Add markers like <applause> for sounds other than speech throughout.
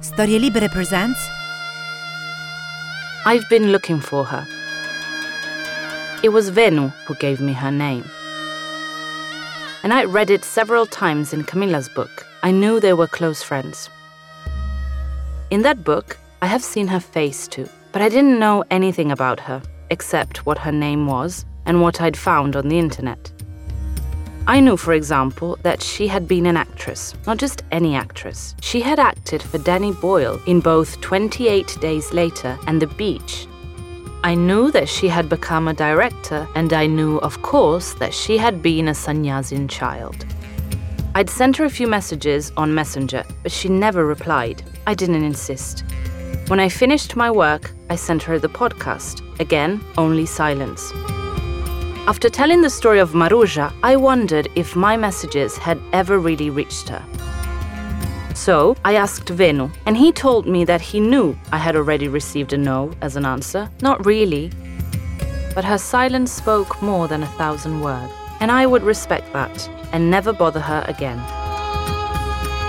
Storie Libere presents I've been looking for her. It was Venu who gave me her name. And I read it several times in Camilla's book. I knew they were close friends. In that book, I have seen her face too, but I didn't know anything about her except what her name was and what I'd found on the internet. I knew, for example, that she had been an actress, not just any actress. She had acted for Danny Boyle in both 28 Days Later and The Beach. I knew that she had become a director, and I knew, of course, that she had been a Sannyasin child. I'd sent her a few messages on Messenger, but she never replied. I didn't insist. When I finished my work, I sent her the podcast. Again, only silence. After telling the story of Maruja, I wondered if my messages had ever really reached her. So I asked Venu, and he told me that he knew I had already received a no as an answer. Not really. But her silence spoke more than a thousand words, and I would respect that and never bother her again.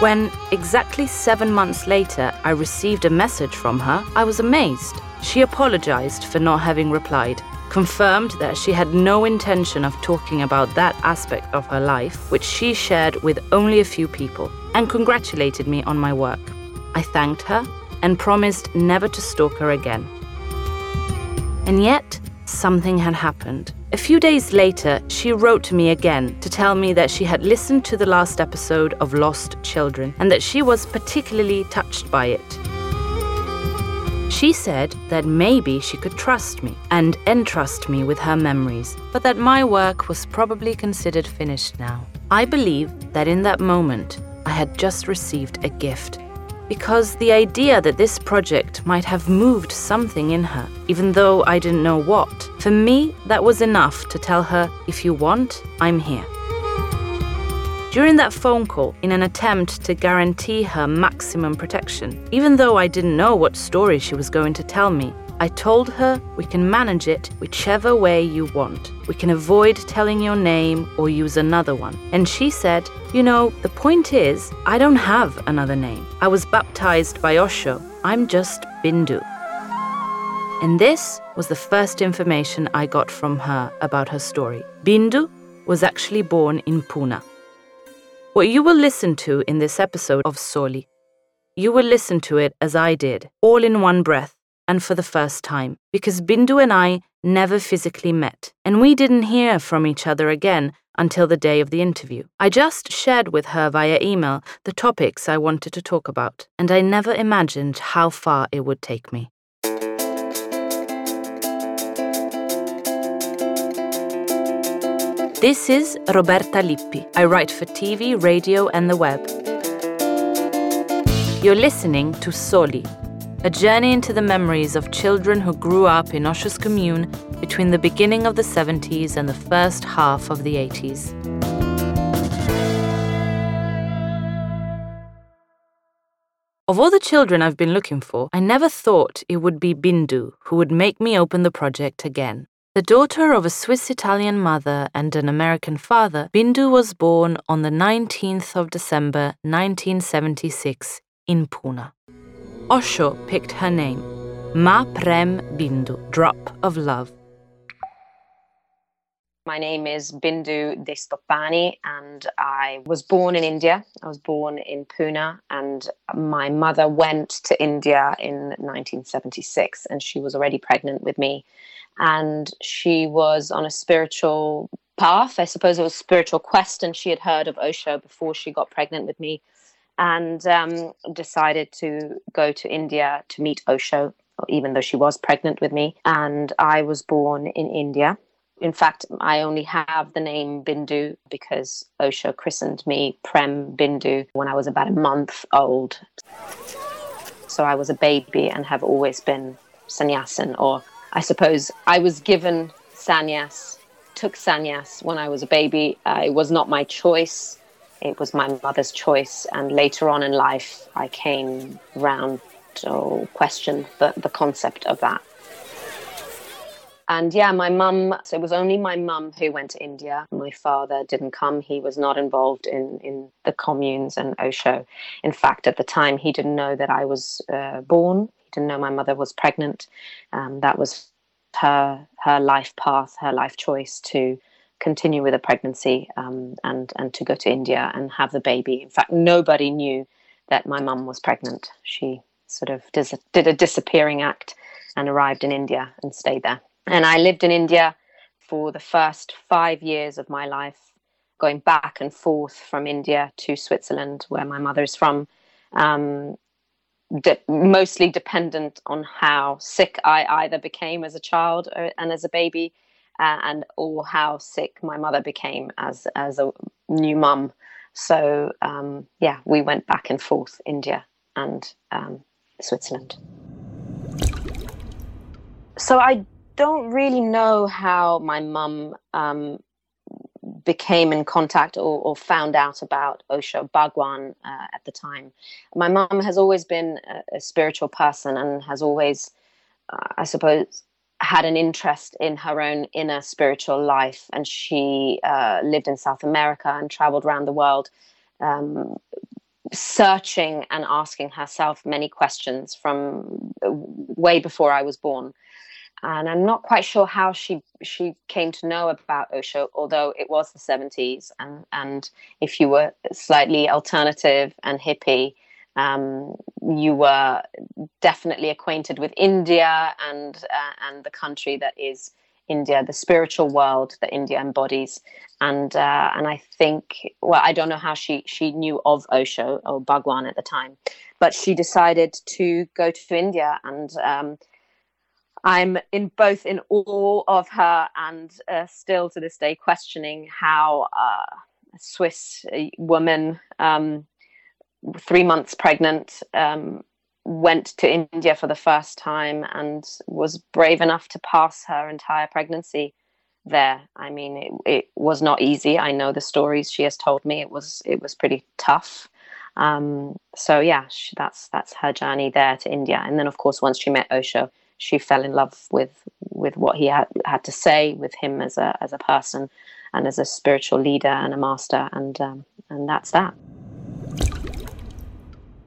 When, exactly seven months later, I received a message from her, I was amazed. She apologized for not having replied confirmed that she had no intention of talking about that aspect of her life, which she shared with only a few people, and congratulated me on my work. I thanked her and promised never to stalk her again. And yet, something had happened. A few days later, she wrote to me again to tell me that she had listened to the last episode of Lost Children and that she was particularly touched by it. She said that maybe she could trust me and entrust me with her memories, but that my work was probably considered finished now. I believe that in that moment, I had just received a gift. Because the idea that this project might have moved something in her, even though I didn't know what, for me, that was enough to tell her, if you want, I'm here. During that phone call, in an attempt to guarantee her maximum protection, even though I didn't know what story she was going to tell me, I told her we can manage it whichever way you want. We can avoid telling your name or use another one. And she said, You know, the point is, I don't have another name. I was baptized by Osho. I'm just Bindu. And this was the first information I got from her about her story. Bindu was actually born in Pune. What you will listen to in this episode of Soli, you will listen to it as I did, all in one breath and for the first time, because Bindu and I never physically met, and we didn't hear from each other again until the day of the interview. I just shared with her via email the topics I wanted to talk about, and I never imagined how far it would take me. This is Roberta Lippi. I write for TV, radio, and the web. You're listening to Soli, a journey into the memories of children who grew up in Osho's commune between the beginning of the 70s and the first half of the 80s. Of all the children I've been looking for, I never thought it would be Bindu who would make me open the project again. The daughter of a Swiss Italian mother and an American father, Bindu was born on the 19th of December 1976 in Pune. Osho picked her name, Ma Prem Bindu, drop of love. My name is Bindu de Stoppani, and I was born in India. I was born in Pune, and my mother went to India in 1976, and she was already pregnant with me and she was on a spiritual path. I suppose it was a spiritual quest, and she had heard of Osho before she got pregnant with me, and um, decided to go to India to meet Osho, even though she was pregnant with me. And I was born in India. In fact, I only have the name Bindu because Osho christened me Prem Bindu when I was about a month old. So I was a baby and have always been sannyasin or I suppose I was given sannyas, took sannyas when I was a baby. Uh, it was not my choice. It was my mother's choice. And later on in life, I came round to question the, the concept of that. and yeah, my mum, so it was only my mum who went to India. My father didn't come. He was not involved in, in the communes and Osho. In fact, at the time, he didn't know that I was uh, born. He didn't know my mother was pregnant. Um, that was her, her life path, her life choice to continue with a pregnancy um, and, and to go to India and have the baby. In fact, nobody knew that my mum was pregnant. She sort of dis- did a disappearing act and arrived in India and stayed there. And I lived in India for the first five years of my life, going back and forth from India to Switzerland, where my mother is from, um, de- mostly dependent on how sick I either became as a child or, and as a baby, uh, and or how sick my mother became as as a new mum. So um, yeah, we went back and forth India and um, Switzerland. So I don't really know how my mum um, became in contact or, or, found out about Osho Bhagwan uh, at the time. My mum has always been a, a, spiritual person and has always, uh, I suppose, had an interest in her own inner spiritual life. And she uh, lived in South America and traveled around the world. Um, searching and asking herself many questions from way before I was born and I'm not quite sure how she she came to know about Osho, although it was the 70s, and and if you were slightly alternative and hippie, um, you were definitely acquainted with India and uh, and the country that is India, the spiritual world that India embodies, and uh, and I think well, I don't know how she she knew of Osho or Bhagwan at the time, but she decided to go to India and. Um, I'm in both in awe of her and uh, still to this day questioning how uh, a Swiss uh, woman, um, three months pregnant, um, went to India for the first time and was brave enough to pass her entire pregnancy there. I mean, it, it was not easy. I know the stories she has told me. It was it was pretty tough. Um, so yeah, she, that's that's her journey there to India. And then of course, once she met Osho, she fell in love with with what he had had to say, with him as a as a person, and as a spiritual leader and a master, and um, and that's that.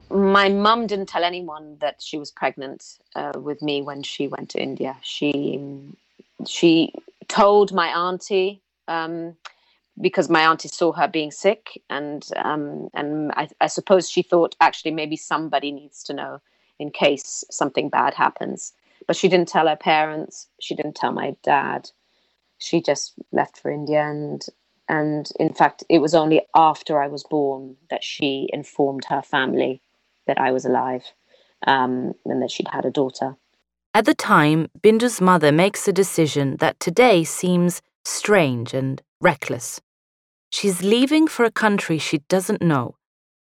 My mum didn't tell anyone that she was pregnant uh, with me when she went to India. She she told my auntie um, because my auntie saw her being sick, and um, and I, I suppose she thought actually maybe somebody needs to know in case something bad happens. But she didn't tell her parents. She didn't tell my dad. She just left for India, and and in fact, it was only after I was born that she informed her family that I was alive um, and that she'd had a daughter. At the time, Bindu's mother makes a decision that today seems strange and reckless. She's leaving for a country she doesn't know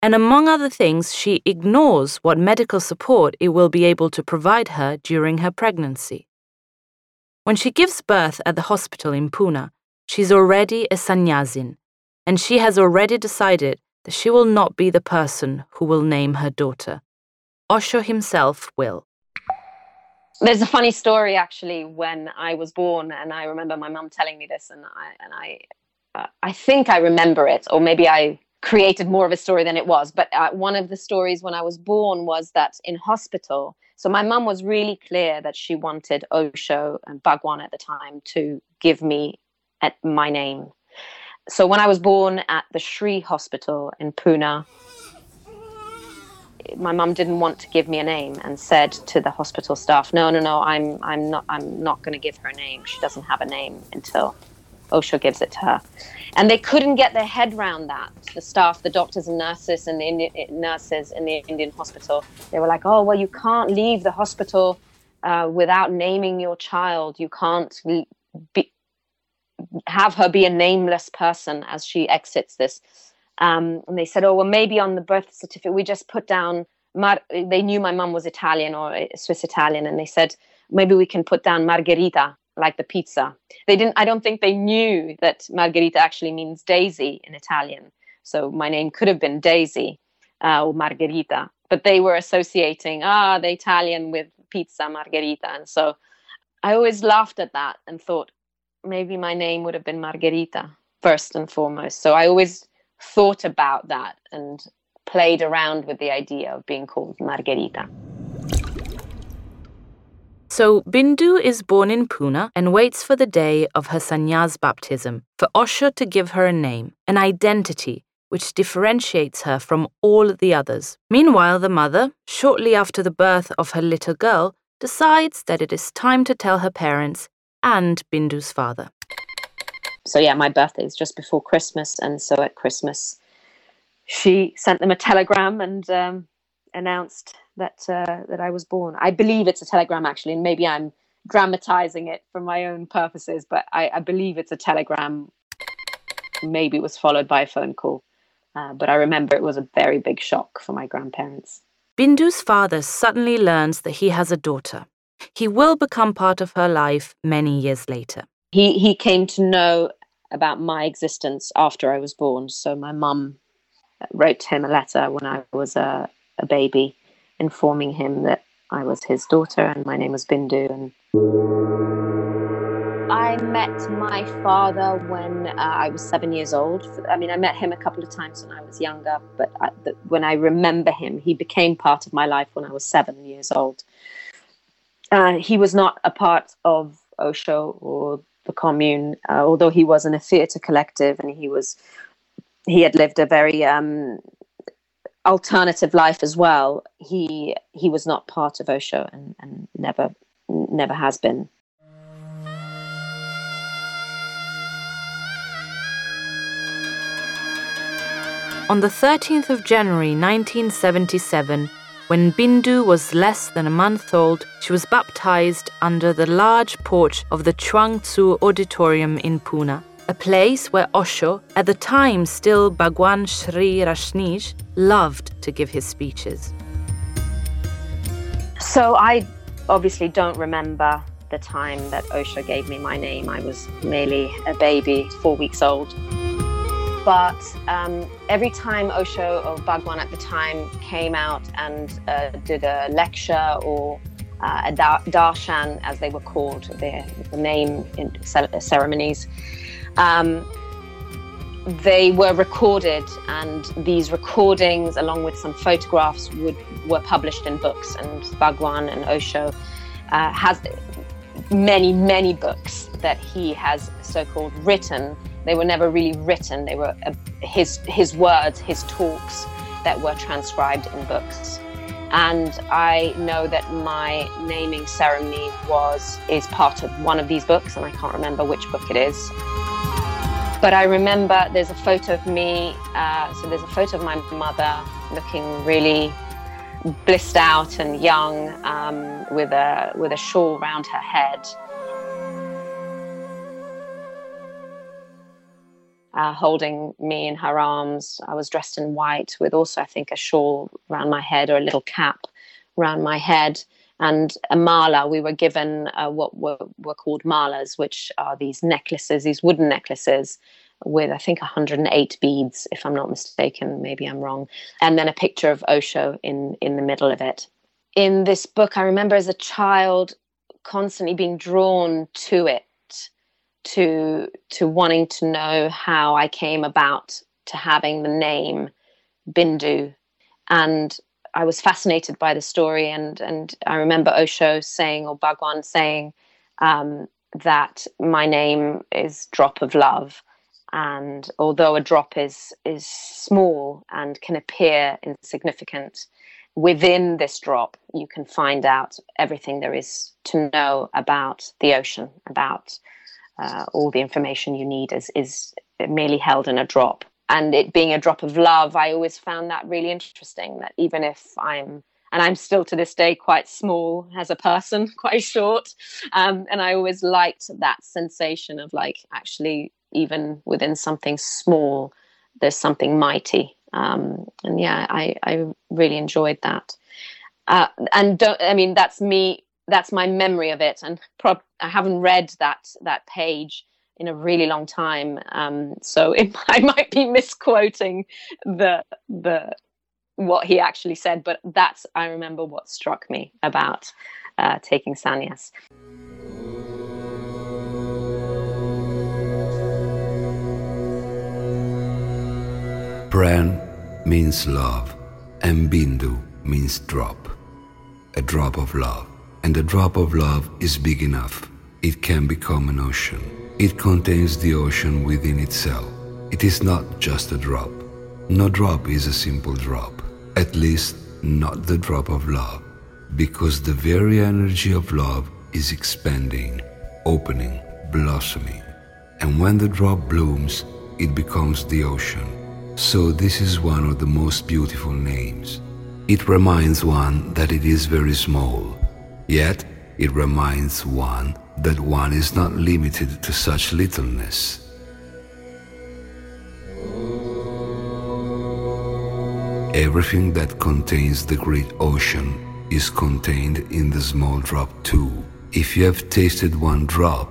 and among other things, she ignores what medical support it will be able to provide her during her pregnancy. When she gives birth at the hospital in Pune, she's already a sannyasin, and she has already decided that she will not be the person who will name her daughter. Osho himself will. There's a funny story actually when I was born, and I remember my mum telling me this, and I and I, uh, I think I remember it, or maybe I created more of a story than it was. But uh, one of the stories when I was born was that in hospital, so my mum was really clear that she wanted Osho and Bhagwan at the time to give me at my name. So when I was born at the Shri Hospital in Pune, my mum didn't want to give me a name and said to the hospital staff, "No, no, no, I'm, I'm not, I'm not going to give her a name. She doesn't have a name until Osho gives it to her. And they couldn't get their head around that. The staff, the doctors and nurses and the nurses in the Indian hospital, they were like, oh, well, you can't leave the hospital uh, without naming your child. You can't be, have her be a nameless person as she exits this. Um, and they said, oh, well, maybe on the birth certificate, we just put down, Mar- they knew my mum was Italian or eh, Swiss Italian. And they said, maybe we can put down Margherita like the pizza. They didn't. I don't think they knew that Margherita actually means daisy in Italian. So my name could have been Daisy uh, or Margherita, but they were associating ah the Italian with pizza Margherita, and so I always laughed at that and thought maybe my name would have been Margherita first and foremost. So I always thought about that and played around with the idea of being called Margherita. So Bindu is born in Pune and waits for the day of her sannyas baptism for Osho to give her a name, an identity which differentiates her from all the others. Meanwhile, the mother, shortly after the birth of her little girl, decides that it is time to tell her parents and Bindu's father. So, yeah, my birthday is just before Christmas. And so at Christmas, she sent them a telegram and um, announced that uh, that I was born. I believe it's a telegram actually, and maybe I'm dramatizing it for my own purposes, but I, I believe it's a telegram. Maybe it was followed by a phone call. Uh, but I remember it was a very big shock for my grandparents. Bindu's father suddenly learns that he has a daughter. He will become part of her life many years later. He, he came to know about my existence after I was born. So my mum wrote him a letter when I was a, a baby, informing him that I was his daughter and my name was Bindu. And I met my father when uh, I was seven years old. I mean, I met him a couple of times when I was younger, but I, the, when I remember him, he became part of my life when I was seven years old. Uh, he was not a part of Osho or the commune, uh, although he was in a theatre collective and he was he had lived a very um, alternative life as well. He he was not part of Osho and, and never never has been. On the 13th of January 1977, when Bindu was less than a month old, she was baptized under the large porch of the Chuang Tzu Auditorium in Pune, a place where Osho, at the time still Bhagwan Sri Rajneesh, loved to give his speeches. So I obviously don't remember the time that Osho gave me my name. I was merely a baby, four weeks old. But um, every time Osho or Bhagwan at the time came out and uh, did a lecture or uh, a darshan, as they were called, the, the name ceremonies, um, they were recorded, and these recordings, along with some photographs, would were published in books. And Bhagwan and Osho uh, has many, many books that he has so-called written they were never really written. They were uh, his his words, his talks that were transcribed in books. And I know that my naming ceremony was is part of one of these books, and I can't remember which book it is. But I remember there's a photo of me. Uh, so there's a photo of my mother looking really blissed out and young, um, with a with a shawl around her head. uh, holding me in her arms. I was dressed in white with also, I think, a shawl around my head or a little cap around my head and a mala. We were given uh, what were, were called malas, which are these necklaces, these wooden necklaces with, I think, 108 beads, if I'm not mistaken. Maybe I'm wrong. And then a picture of Osho in, in the middle of it. In this book, I remember as a child constantly being drawn to it to to wanting to know how I came about to having the name Bindu, and I was fascinated by the story. And and I remember Osho saying or Bhagwan saying um, that my name is Drop of Love, and although a drop is is small and can appear insignificant, within this drop you can find out everything there is to know about the ocean, about uh, all the information you need is is merely held in a drop. And it being a drop of love, I always found that really interesting. That even if I'm and I'm still to this day quite small as a person, <laughs> quite short, um, and I always liked that sensation of like actually even within something small, there's something mighty. Um, and yeah, I I really enjoyed that. Uh, and don't I mean that's me that's my memory of it and prob- i haven't read that that page in a really long time. Um, so <laughs> it, I might be misquoting the the what he actually said, but that's I remember what struck me about uh, taking sannyas. Prem means love, and Bindu means drop. A drop of love. And a drop of love is big enough, it can become an ocean. It contains the ocean within itself. It is not just a drop. No drop is a simple drop, at least not the drop of love, because the very energy of love is expanding, opening, blossoming. And when the drop blooms, it becomes the ocean. So, this is one of the most beautiful names. It reminds one that it is very small, yet it reminds one that one is not limited to such littleness. Everything that contains the great ocean is contained in the small drop too. If you have tasted one drop,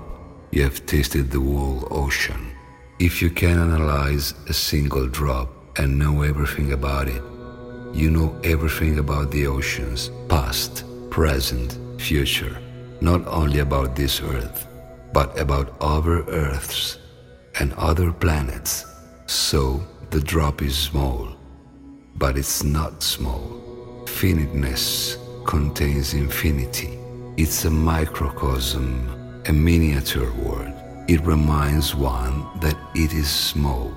you have tasted the whole ocean. If you can analyze a single drop and know everything about it, you know everything about the oceans, past, present, future, not only about this earth, but about other earths and other planets. So the drop is small, but it's not small. Finiteness contains infinity. It's a microcosm, a miniature world. It reminds one that it is small,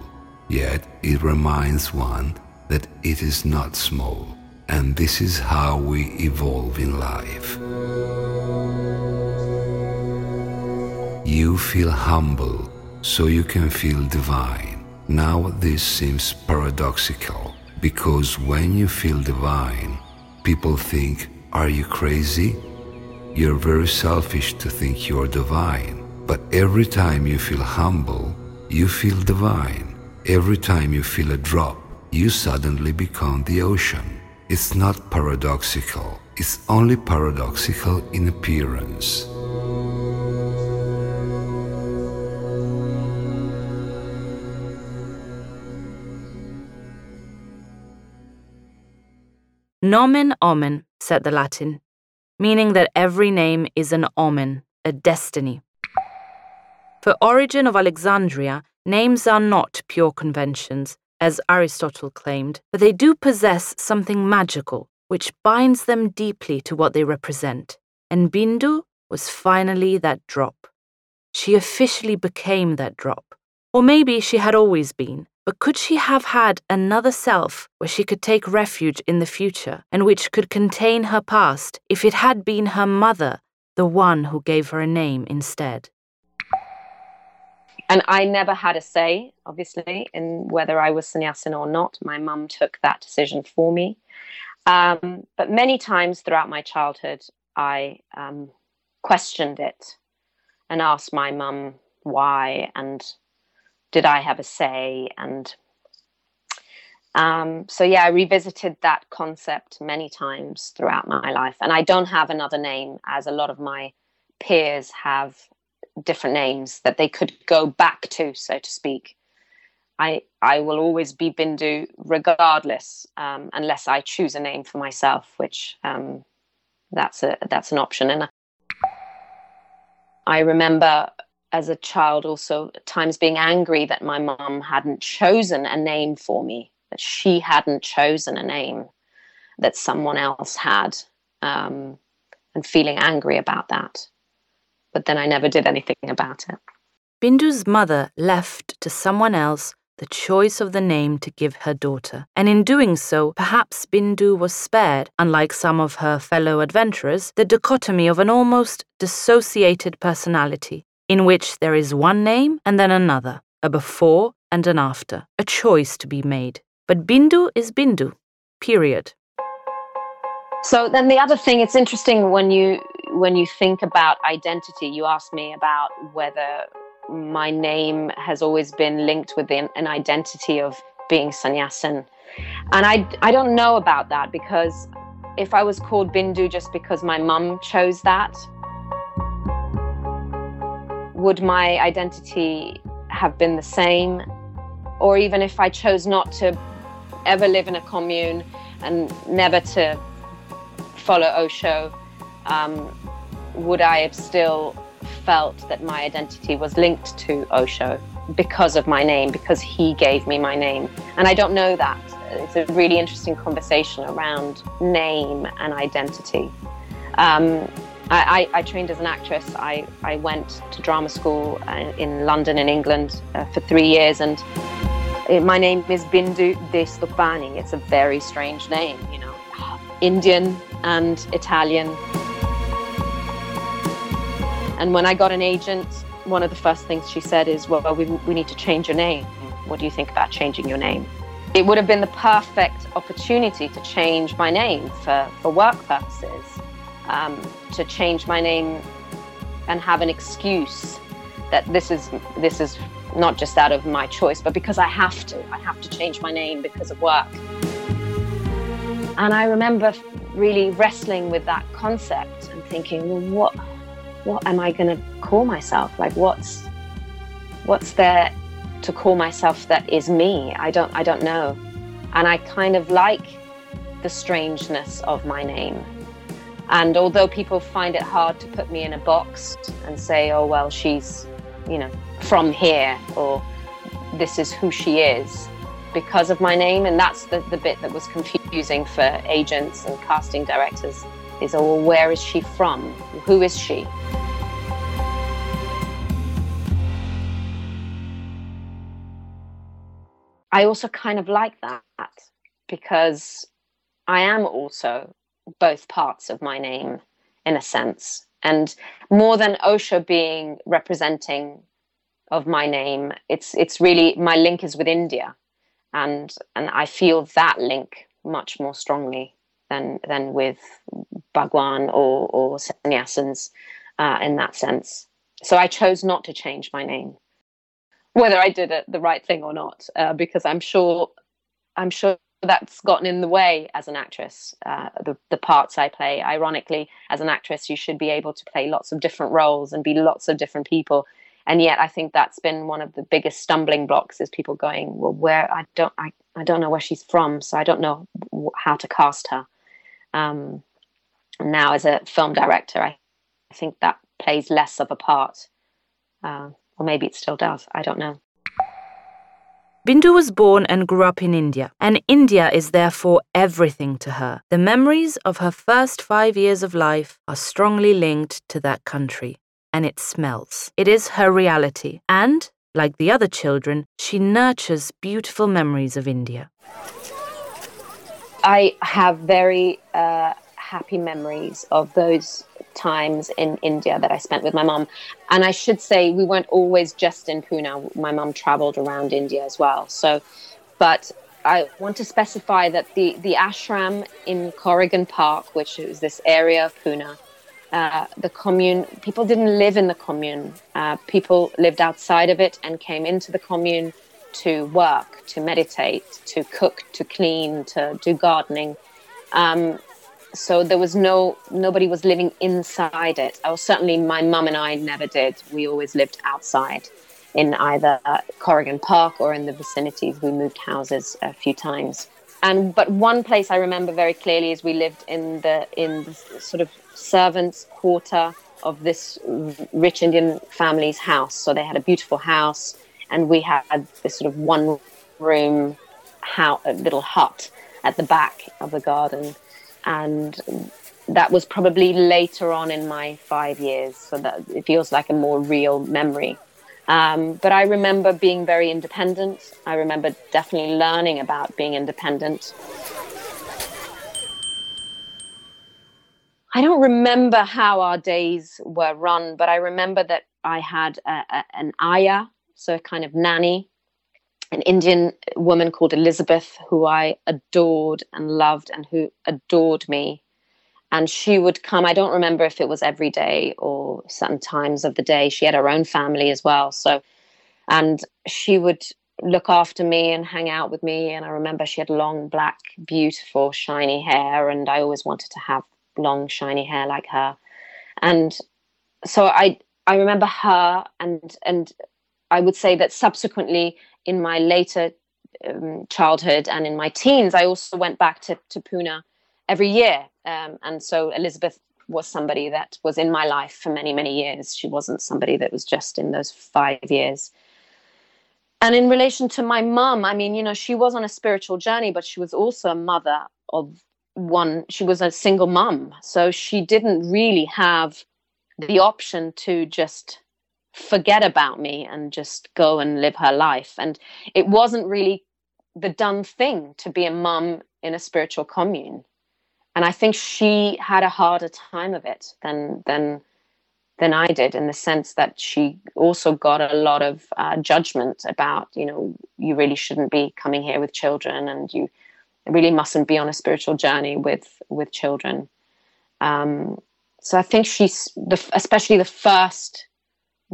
yet it reminds one that it is not small. And this is how we evolve in life. You feel humble so you can feel divine. Now, this seems paradoxical because when you feel divine, people think, Are you crazy? You're very selfish to think you're divine. But every time you feel humble, you feel divine. Every time you feel a drop, you suddenly become the ocean. It's not paradoxical, it's only paradoxical in appearance. Nomen omen, said the Latin meaning that every name is an omen, a destiny. For Origen of Alexandria, names are not pure conventions, as Aristotle claimed, but they do possess something magical, which binds them deeply to what they represent. And Bindu was finally that drop. She officially became that drop. Or maybe she had always been, but could she have had another self where she could take refuge in the future and which could contain her past if it had been her mother, the one who gave her a name instead? And I never had a say, obviously, in whether I was sannyasin or not. My mum took that decision for me. Um, but many times throughout my childhood, I um, questioned it and asked my mum why and did I have a say? And um, so, yeah, I revisited that concept many times throughout my life. And I don't have another name, as a lot of my peers have different names that they could go back to, so to speak. I, I will always be Bindu regardless, um, unless I choose a name for myself, which um, that's a that's an option. And I remember as a child also at times being angry that my mom hadn't chosen a name for me that she hadn't chosen a name that someone else had um, and feeling angry about that. But then i never did anything about it. Bindu's mother left to someone else the choice of the name to give her daughter. And in doing so, perhaps Bindu was spared, unlike some of her fellow adventurers, the dichotomy of an almost dissociated personality, in which there is one name and then another, a before and an after, a choice to be made. But Bindu is Bindu, period. So then the other thing, it's interesting when you when you think about identity. You asked me about whether my name has always been linked with an, an identity of being sannyasin, and I I don't know about that because if I was called Bindu just because my mum chose that, would my identity have been the same? Or even if I chose not to ever live in a commune and never to follow Osho, um, would I have still felt that my identity was linked to Osho? because of my name, because he gave me my name. And I don't know that. It's a really interesting conversation around name and identity. Um, I, I, trained as an actress. I, I went to drama school uh, in London, in England, uh, for three years, and it, my name is Bindu de Stoppani. It's a very strange name, you know, Indian and Italian. And when I got an agent, one of the first things she said is, Well, we, we need to change your name. What do you think about changing your name? It would have been the perfect opportunity to change my name for, for work purposes, um, to change my name and have an excuse that this is this is not just out of my choice, but because I have to. I have to change my name because of work. And I remember really wrestling with that concept and thinking, well, what what am I going to call myself? Like, what's what's there to call myself that is me? I don't I don't know. And I kind of like the strangeness of my name. And although people find it hard to put me in a box and say, oh, well, she's, you know, from here or this is who she is because of my name. And that's the, the bit that was confusing for agents and casting directors is, oh, well, where is she from? Who is she? I also kind of like that because I am also both parts of my name in a sense. And more than Osho being representing of my name, it's it's really my link is with India. And and I feel that link much more strongly than than with Bhagwan or or sannyasins uh, in that sense. So I chose not to change my name, whether I did it the right thing or not, uh, because I'm sure I'm sure that's gotten in the way as an actress. Uh, the the parts I play, ironically, as an actress, you should be able to play lots of different roles and be lots of different people. And yet, I think that's been one of the biggest stumbling blocks is people going, well, where I don't, I, I don't know where she's from, so I don't know how to cast her. Um, now, as a film director, I, I think that plays less of a part, uh, or maybe it still does. I don't know. Bindu was born and grew up in India, and India is therefore everything to her. The memories of her first five years of life are strongly linked to that country and it smells. It is her reality, and, like the other children, she nurtures beautiful memories of India. I have very uh, happy memories of those times in India that I spent with my mom. And I should say, we weren't always just in Pune. My mom traveled around India as well. So, but I want to specify that the, the ashram in Koregaon Park, which is this area of Pune, uh, the commune, people didn't live in the commune. Uh, people lived outside of it and came into the commune to work, to meditate, to cook, to clean, to do gardening. Um, so there was no nobody was living inside it. Or certainly my mum and I never did. We always lived outside in either uh, Koregaon Park or in the vicinities. We moved houses a few times. And but one place I remember very clearly is we lived in the in the sort of servants' quarter of this rich Indian family's house. So they had a beautiful house, and we had this sort of one room house, little hut at the back of the garden and that was probably later on in my five years so that it feels like a more real memory. Um, but i remember being very independent. I remember definitely learning about being independent. I don't remember how our days were run but i remember that i had a, a, an ayah so a kind of nanny an Indian woman called Elizabeth, who I adored and loved and who adored me. And she would come, I don't remember if it was every day or certain times of the day. She had her own family as well. So, and she would look after me and hang out with me. And I remember she had long, black, beautiful, shiny hair. And I always wanted to have long, shiny hair like her. And so I, I remember her and, and I would say that subsequently in my later um, childhood and in my teens, I also went back to, to Pune every year. Um, and so Elizabeth was somebody that was in my life for many, many years. She wasn't somebody that was just in those five years. and in relation to my mum, I mean, you know, she was on a spiritual journey, but she was also a mother of one. She was a single mum. So she didn't really have the option to just forget about me and just go and live her life. And it wasn't really the done thing to be a mum in a spiritual commune. And I think she had a harder time of it than than than I did in the sense that she also got a lot of uh, judgment about, you know, you really shouldn't be coming here with children and you really mustn't be on a spiritual journey with with children. Um, so I think she's the, especially the first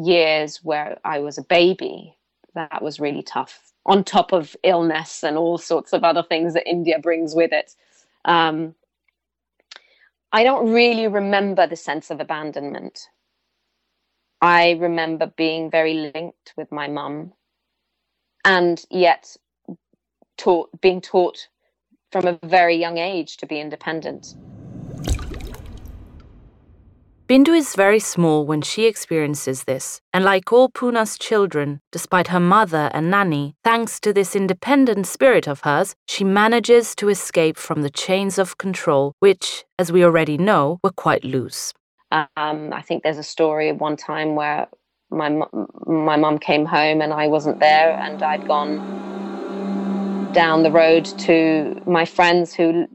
years where I was a baby, that was really tough. On top of illness and all sorts of other things that India brings with it. Um, I don't really remember the sense of abandonment I remember being very linked with my mum and yet taught being taught from a very young age to be independent. Bindu is very small when she experiences this, and like all Puna's children, despite her mother and nanny, thanks to this independent spirit of hers, she manages to escape from the chains of control, which, as we already know, were quite loose. Um, I think there's a story of one time where my my mum came home and I wasn't there, and I'd gone down the road to my friends who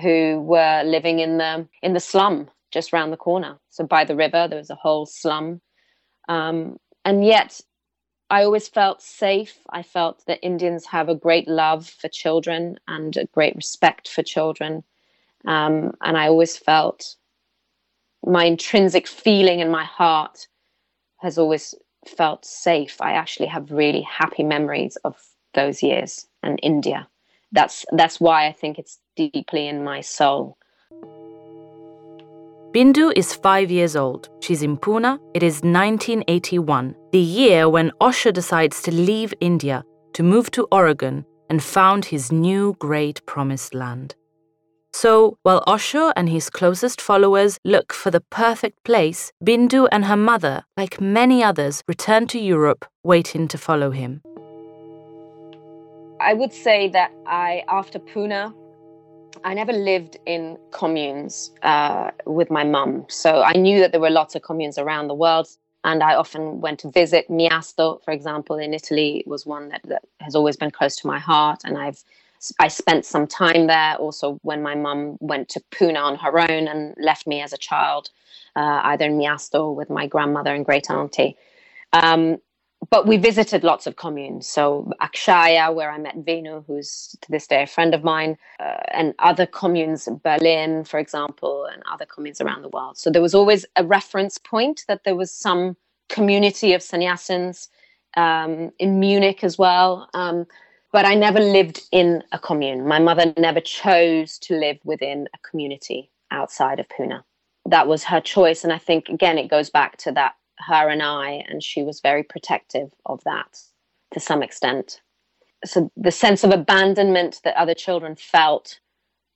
who were living in the in the slum just round the corner. So by the river, there was a whole slum, um, and yet I always felt safe. I felt that Indians have a great love for children and a great respect for children, um, and I always felt my intrinsic feeling in my heart has always felt safe. I actually have really happy memories of those years and India. That's that's why I think it's deeply in my soul. Bindu is five years old. She's in Pune. It is 1981, the year when Osho decides to leave India to move to Oregon and found his new great promised land. So, while Osho and his closest followers look for the perfect place, Bindu and her mother, like many others, return to Europe, waiting to follow him. I would say that I, after Pune, I never lived in communes uh, with my mum. So I knew that there were lots of communes around the world. And I often went to visit Miasto, for example, in Italy, was one that, that has always been close to my heart. And I've I spent some time there also when my mum went to Pune on her own and left me as a child, uh, either in Miasto with my grandmother and great auntie. Um, but we visited lots of communes. So Akshaya, where I met Venu, who's to this day a friend of mine, uh, and other communes, Berlin, for example, and other communes around the world. So there was always a reference point that there was some community of sannyasins um, in Munich as well. Um, but I never lived in a commune. My mother never chose to live within a community outside of Pune. That was her choice. And I think, again, it goes back to that her and I, and she was very protective of that to some extent. So the sense of abandonment that other children felt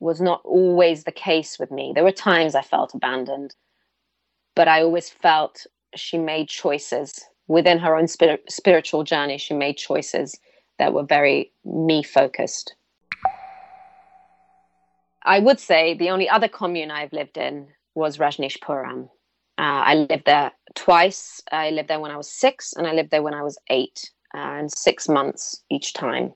was not always the case with me. There were times I felt abandoned, but I always felt she made choices within her own spir- spiritual journey. She made choices that were very me focused. I would say the only other commune I've lived in was Rajneeshpuram. Uh, I lived there twice. I lived there when I was six, and I lived there when I was eight, uh, and six months each time.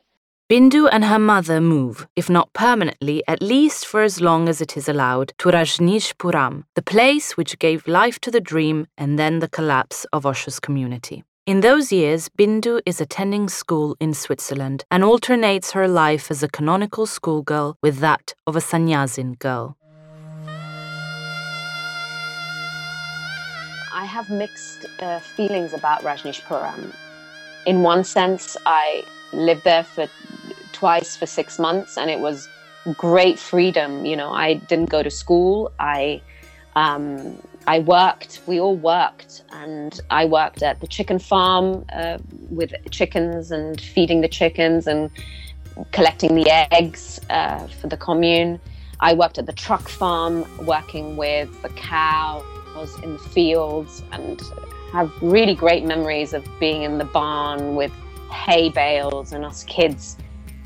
Bindu and her mother move, if not permanently, at least for as long as it is allowed, to Rajneeshpuram, the place which gave life to the dream and then the collapse of Osho's community. In those years, Bindu is attending school in Switzerland and alternates her life as a canonical schoolgirl with that of a sannyasin girl. I have mixed uh, feelings about Rajneeshpuram. In one sense, I lived there for twice for six months, and it was great freedom. You know, I didn't go to school. I um, I worked, we all worked, and I worked at the chicken farm uh, with chickens and feeding the chickens and collecting the eggs uh, for the commune. I worked at the truck farm, working with the cows in the fields, and have really great memories of being in the barn with hay bales and us kids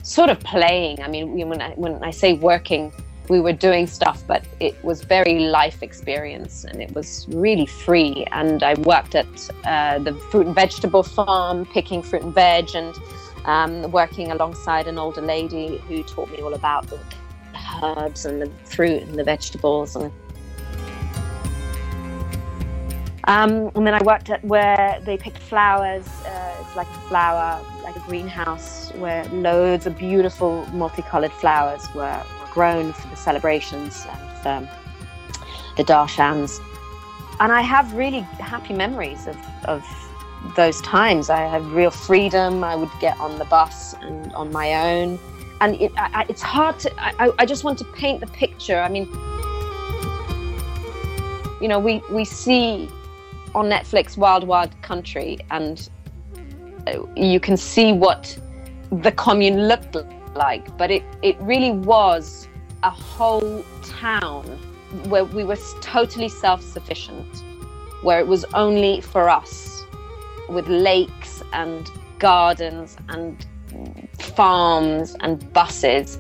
sort of playing. I mean, when I, when I say working, we were doing stuff, but it was very life experience and it was really free. And I worked at uh, the fruit and vegetable farm, picking fruit and veg, and um, working alongside an older lady who taught me all about the herbs and the fruit and the vegetables and um, and then I worked at where they picked flowers. Uh, it's like a flower, like a greenhouse, where loads of beautiful multicolored flowers were, were grown for the celebrations and the darshans. And I have really happy memories of, of those times. I had real freedom. I would get on the bus and on my own. And it, I, it's hard to, I, I just want to paint the picture. I mean, you know, we, we see on Netflix Wild Wild Country, and uh, you can see what the commune looked like. But it, it really was a whole town where we were totally self sufficient, where it was only for us, with lakes and gardens and farms and buses.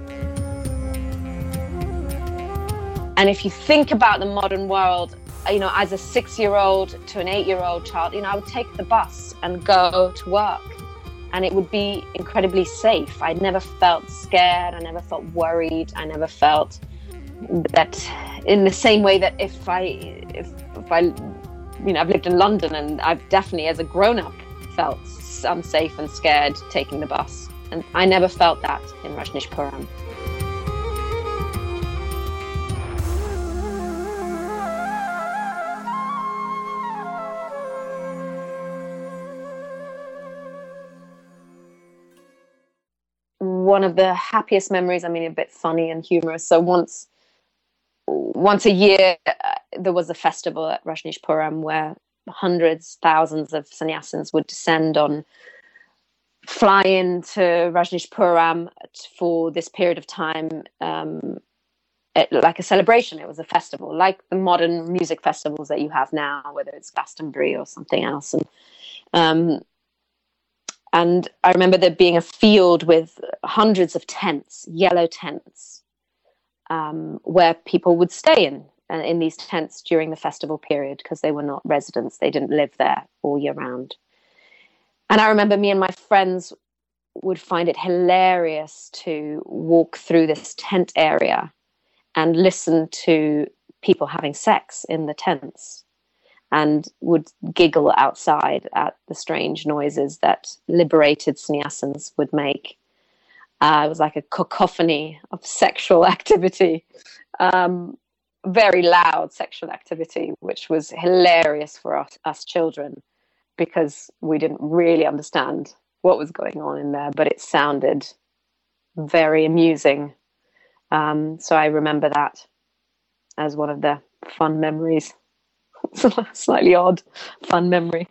And if you think about the modern world you know, as a six year old to an eight year old child, you know, I would take the bus and go to work and it would be incredibly safe. I never felt scared. I never felt worried. I never felt that in the same way that if I, if, if I, you know, I've lived in London and I've definitely as a grown up felt unsafe and scared taking the bus. And I never felt that in Rajneeshpuram. One of the happiest memories. I mean, a bit funny and humorous. So once, once a year, uh, there was a festival at Rajneeshpuram where hundreds, thousands of sannyasins would descend on, fly into Rajneeshpuram for this period of time. Um, it, like a celebration, it was a festival, like the modern music festivals that you have now, whether it's Glastonbury or something else. And um, and I remember there being a field with hundreds of tents, yellow tents, um, where people would stay in uh, in these tents during the festival period because they were not residents; they didn't live there all year round. And I remember me and my friends would find it hilarious to walk through this tent area and listen to people having sex in the tents and would giggle outside at the strange noises that liberated sannyasins would make. Uh, it was like a cacophony of <laughs> sexual activity, um, very loud sexual activity, which was hilarious for us, us children because we didn't really understand what was going on in there, but it sounded very amusing. Um, so I remember that as one of the fun memories. <laughs> slightly odd, fun memory.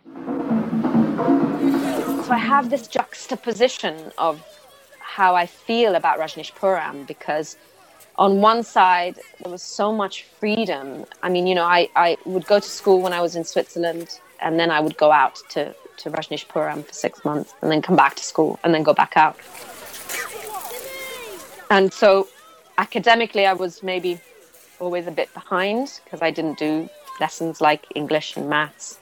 So I have this juxtaposition of how I feel about Rajneeshpuram because on one side there was so much freedom. I mean, you know, I, I would go to school when I was in Switzerland and then I would go out to, to Rajneeshpuram for six months and then come back to school and then go back out. And so academically I was maybe always a bit behind because I didn't do lessons like English and maths.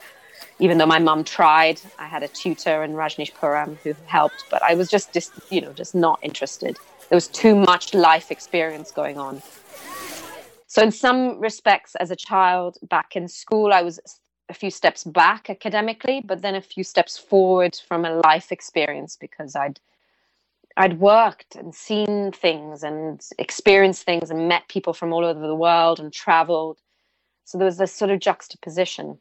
Even though my mum tried, I had a tutor in Rajneeshpuram who helped, but I was just, just, you know, just not interested. There was too much life experience going on. So, in some respects, as a child back in school, I was a few steps back academically, but then a few steps forward from a life experience because I'd I'd worked and seen things and experienced things and met people from all over the world and traveled so there was this sort of juxtaposition.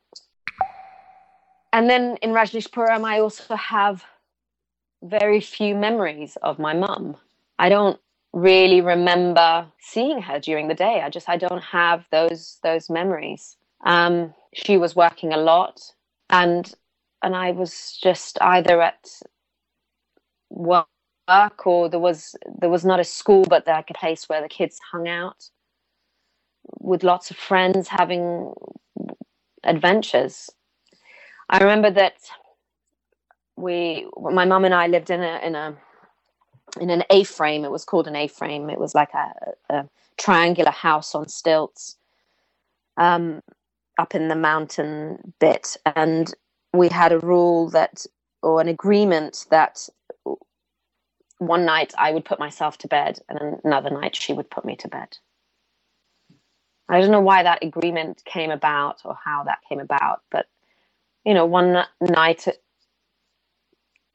And then in Rajneeshpuram, I also have very few memories of my mum. I don't really remember seeing her during the day. I just I don't have those those memories. Um, she was working a lot, and and I was just either at work or there was there was not a school, but like a place where the kids hung out with lots of friends having adventures. I remember that we, my mum and I lived in a in a in an A-frame. It was called an A-frame. It was like a, a triangular house on stilts, um, up in the mountain bit, and we had a rule that or an agreement that one night I would put myself to bed and another night she would put me to bed. I don't know why that agreement came about or how that came about, but you know, one night,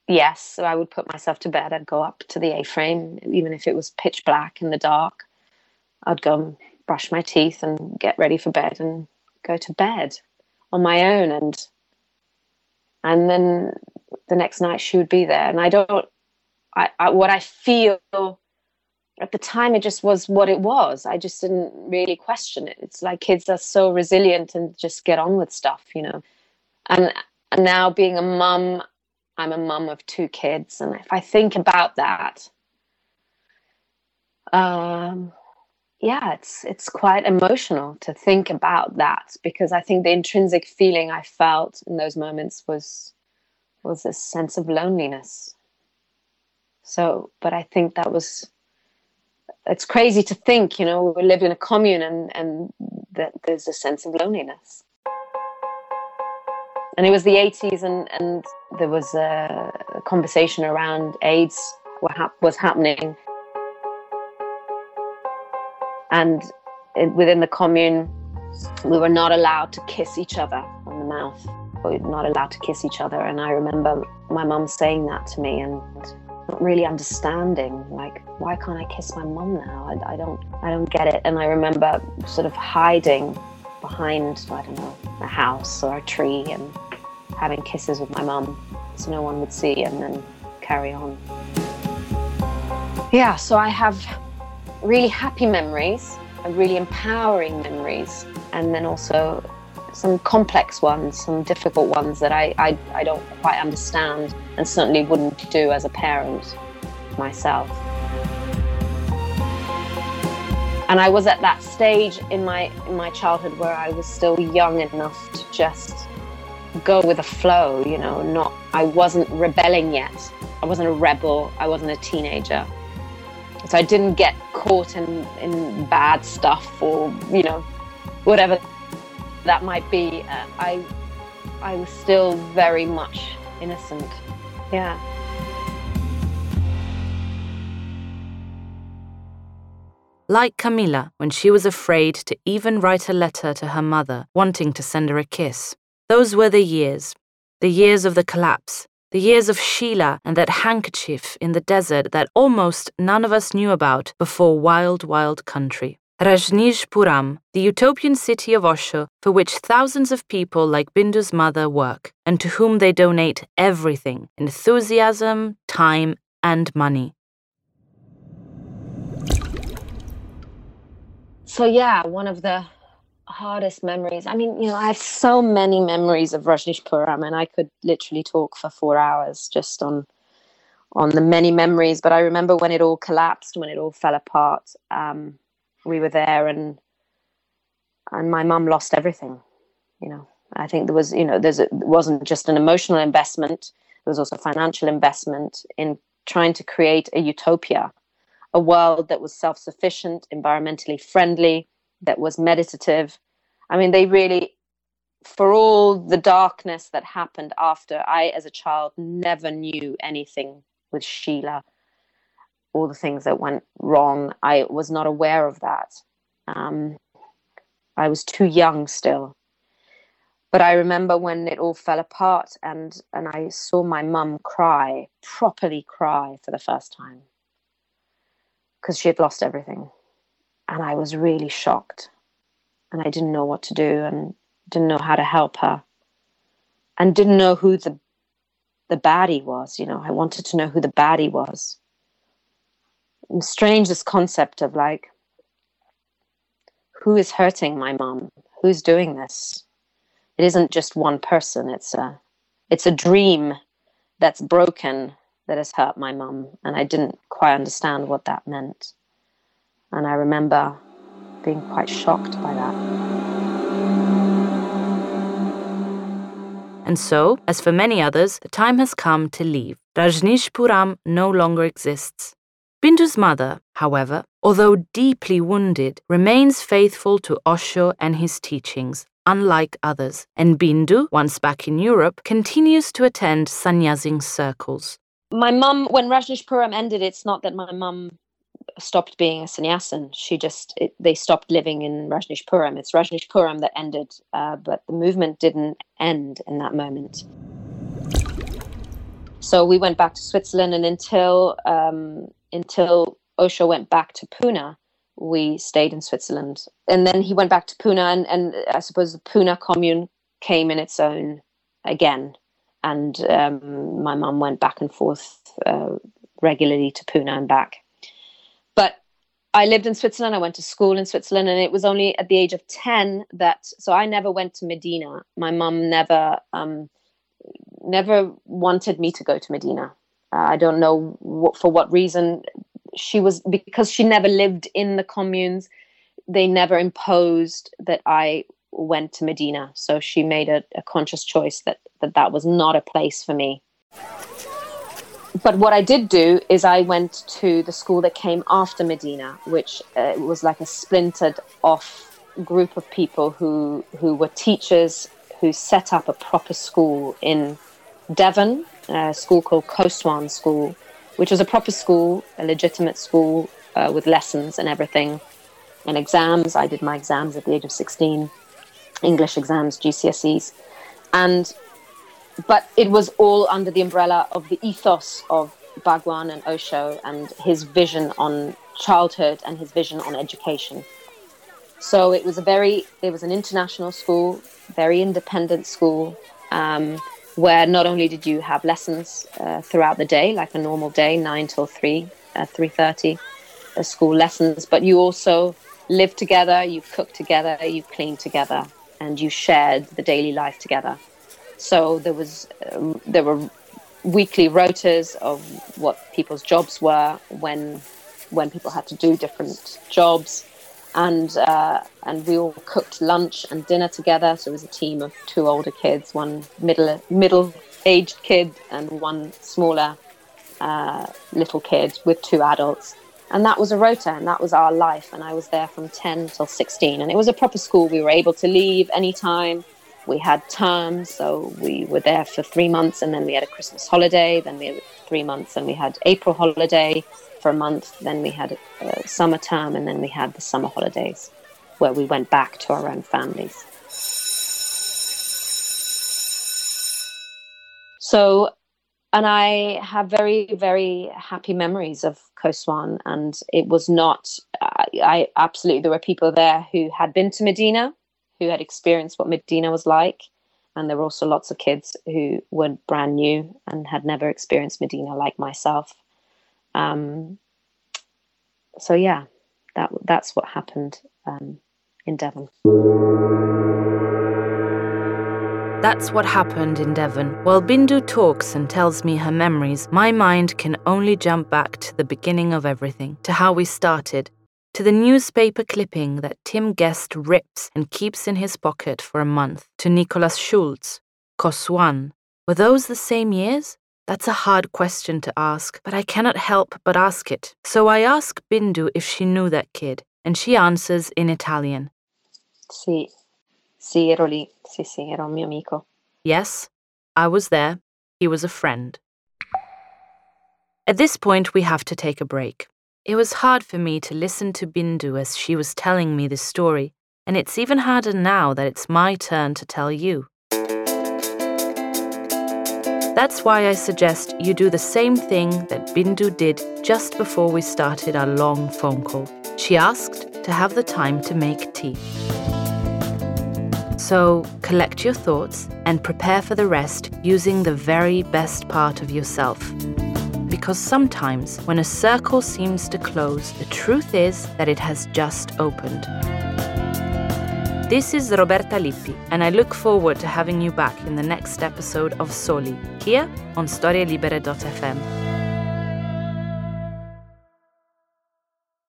yes, so I would put myself to bed. I'd go up to the A frame, even if it was pitch black in the dark. I'd go and brush my teeth and get ready for bed and go to bed on my own. And and then the next night she would be there. And I don't, I, I what I feel at the time it just was what it was. I just didn't really question it. It's like kids are so resilient and just get on with stuff you know? And, and now being a mum i'm a mum of two kids. And if i think about that um yeah it's it's quite emotional to think about that because i think the intrinsic feeling i felt in those moments was was this sense of loneliness. So but i think that was it's crazy to think, you know, we live in a commune and, and that there's a sense of loneliness. And it was the 80s, and, and there was a, conversation around AIDS what hap- was happening. And it, within the commune, we were not allowed to kiss each other on the mouth. We were not allowed to kiss each other. And I remember my mum saying that to me, and not really understanding like why can't i kiss my mum now? I, I, don't i don't get it. And i remember sort of hiding behind i don't know a house or a tree and having kisses with my mum so no one would see and then carry on. Yeah so i have really happy memories and really empowering memories and then also some complex ones, some difficult ones that I, I, I don't quite understand and certainly wouldn't do as a parent myself. And I was at that stage in my in my childhood where I was still young enough to just go with the flow, you know, not I wasn't rebelling yet. I wasn't a rebel, I wasn't a teenager. So I didn't get caught in, in bad stuff or, you know, whatever that might be, uh, I, I was still very much innocent. Yeah. Like Camila, when she was afraid to even write a letter to her mother, wanting to send her a kiss. Those were the years. The years of the collapse. The years of Sheela and that handkerchief in the desert that almost none of us knew about before Wild Wild Country. Rajneeshpuram, the utopian city of Osho, for which thousands of people like Bindu's mother work, and to whom they donate everything enthusiasm, time, and money. So, yeah, one of the hardest memories. I mean, you know, I have so many memories of Rajneeshpuram, and I could literally talk for four hours just on on the many memories. But I remember when it all collapsed, when it all fell apart. Um, we were there and and my mum lost everything you know. I think there was you know there's it wasn't just an emotional investment there was also financial investment in trying to create a utopia a world that was self-sufficient environmentally friendly that was meditative. I mean they really for all the darkness that happened after i as a child never knew anything with sheela all the things that went wrong. I was not aware of that. Um, I was too young still. But I remember when it all fell apart and, and I saw my mum cry, properly cry for the first time because she had lost everything. And I was really shocked and I didn't know what to do and didn't know how to help her and didn't know who the the baddie was. You know, I wanted to know who the baddie was strange this concept of like who is hurting my mom? Who's doing this? It isn't just one person. It's a it's a dream that's broken that has hurt my mom and i didn't quite understand what that meant. And i remember being quite shocked by that. And so, as for many others, the time has come to leave. Rajneeshpuram no longer exists. Bindu's mother, however, although deeply wounded, remains faithful to Osho and his teachings, unlike others, and Bindu, once back in Europe, continues to attend sannyasin circles. My mum, when Rajneeshpuram ended, it's not that my mum stopped being a sannyasin. She just, it, they stopped living in Rajneeshpuram. It's Rajneeshpuram that ended, uh, but the movement didn't end in that moment. So we went back to Switzerland, and until um, until Osho went back to Pune, we stayed in Switzerland. And then he went back to Pune, and, and I suppose the Pune commune came in its own again. And um, my mum went back and forth uh, regularly to Pune and back. But I lived in Switzerland. I went to school in Switzerland, and it was only at the age of 10 that, so I never went to Medina. My mum never, um, never wanted me to go to Medina. Uh, I don't know what, for what reason. She was because she never lived in the communes they never imposed that i went to medina. So she made a, a conscious choice that, that that was not a place for me. But what i did do is i went to the school that came after medina which uh, was like a splintered off group of people who who were teachers who set up a proper school in devon a school called Ko Hsuan School which was a proper school, a legitimate school uh, with lessons and everything, and exams. I did my exams at the age of 16, English exams, GCSEs. And, but it was all under the umbrella of the ethos of Bhagwan and Osho and his vision on childhood and his vision on education. So it was a very, it was an international school, very independent school. Um, where not only did you have lessons uh, throughout the day, like a normal day, nine till three, uh, three thirty, uh, school lessons, but you also lived together, you cooked together, you cleaned together, and you shared the daily life together. So there was um, there were weekly rotas of what people's jobs were when when people had to do different jobs and uh, and we all cooked lunch and dinner together. So it was a team of two older kids, one middle middle aged kid, and one smaller uh, little kid with two adults. And that was a rota, and that was our life. And I was there from ten till sixteen, and it was a proper school. We were able to leave anytime. We had terms, so we were there for three months, and then we had a Christmas holiday. Then we had three months, and we had April holiday for a month. Then we had a, a summer term, and then we had the summer holidays where we went back to our own families. So, and I have very, very happy memories of Ko Hsuan, and it was not. I, I absolutely there were people there who had been to Medina, who had experienced what Medina was like, and there were also lots of kids who were brand new and had never experienced Medina like myself. Um, so yeah, that that's what happened um, in Devon. That's what happened in Devon. While Bindu talks and tells me her memories, my mind can only jump back to the beginning of everything, to how we started, to the newspaper clipping that Tim Guest rips and keeps in his pocket for a month, to Nicholas Schulz, Ko Hsuan. Were those the same years? That's a hard question to ask, but I cannot help but ask it. So I ask Bindu if she knew that kid, and she answers in Italian. Sì, sì, ero lì. Sì, sì, era un mio amico. Yes, I was there. He was a friend. At this point, we have to take a break. It was hard for me to listen to Bindu as she was telling me this story, and it's even harder now that it's my turn to tell you. That's why I suggest you do the same thing that Bindu did just before we started our long phone call. She asked to have the time to make tea. So, collect your thoughts and prepare for the rest using the very best part of yourself. Because sometimes, when a circle seems to close, the truth is that it has just opened. This is Roberta Lippi, and I look forward to having you back in the next episode of Soli, here on storielibere.fm.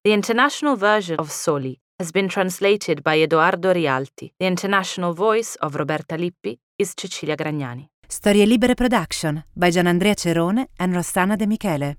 The international version of Soli has been translated by Edoardo Rialti. The international voice of Roberta Lippi is Cecilia Gragnani. Storie Libere Production by Gianandrea Cerone and Rossana De Michele.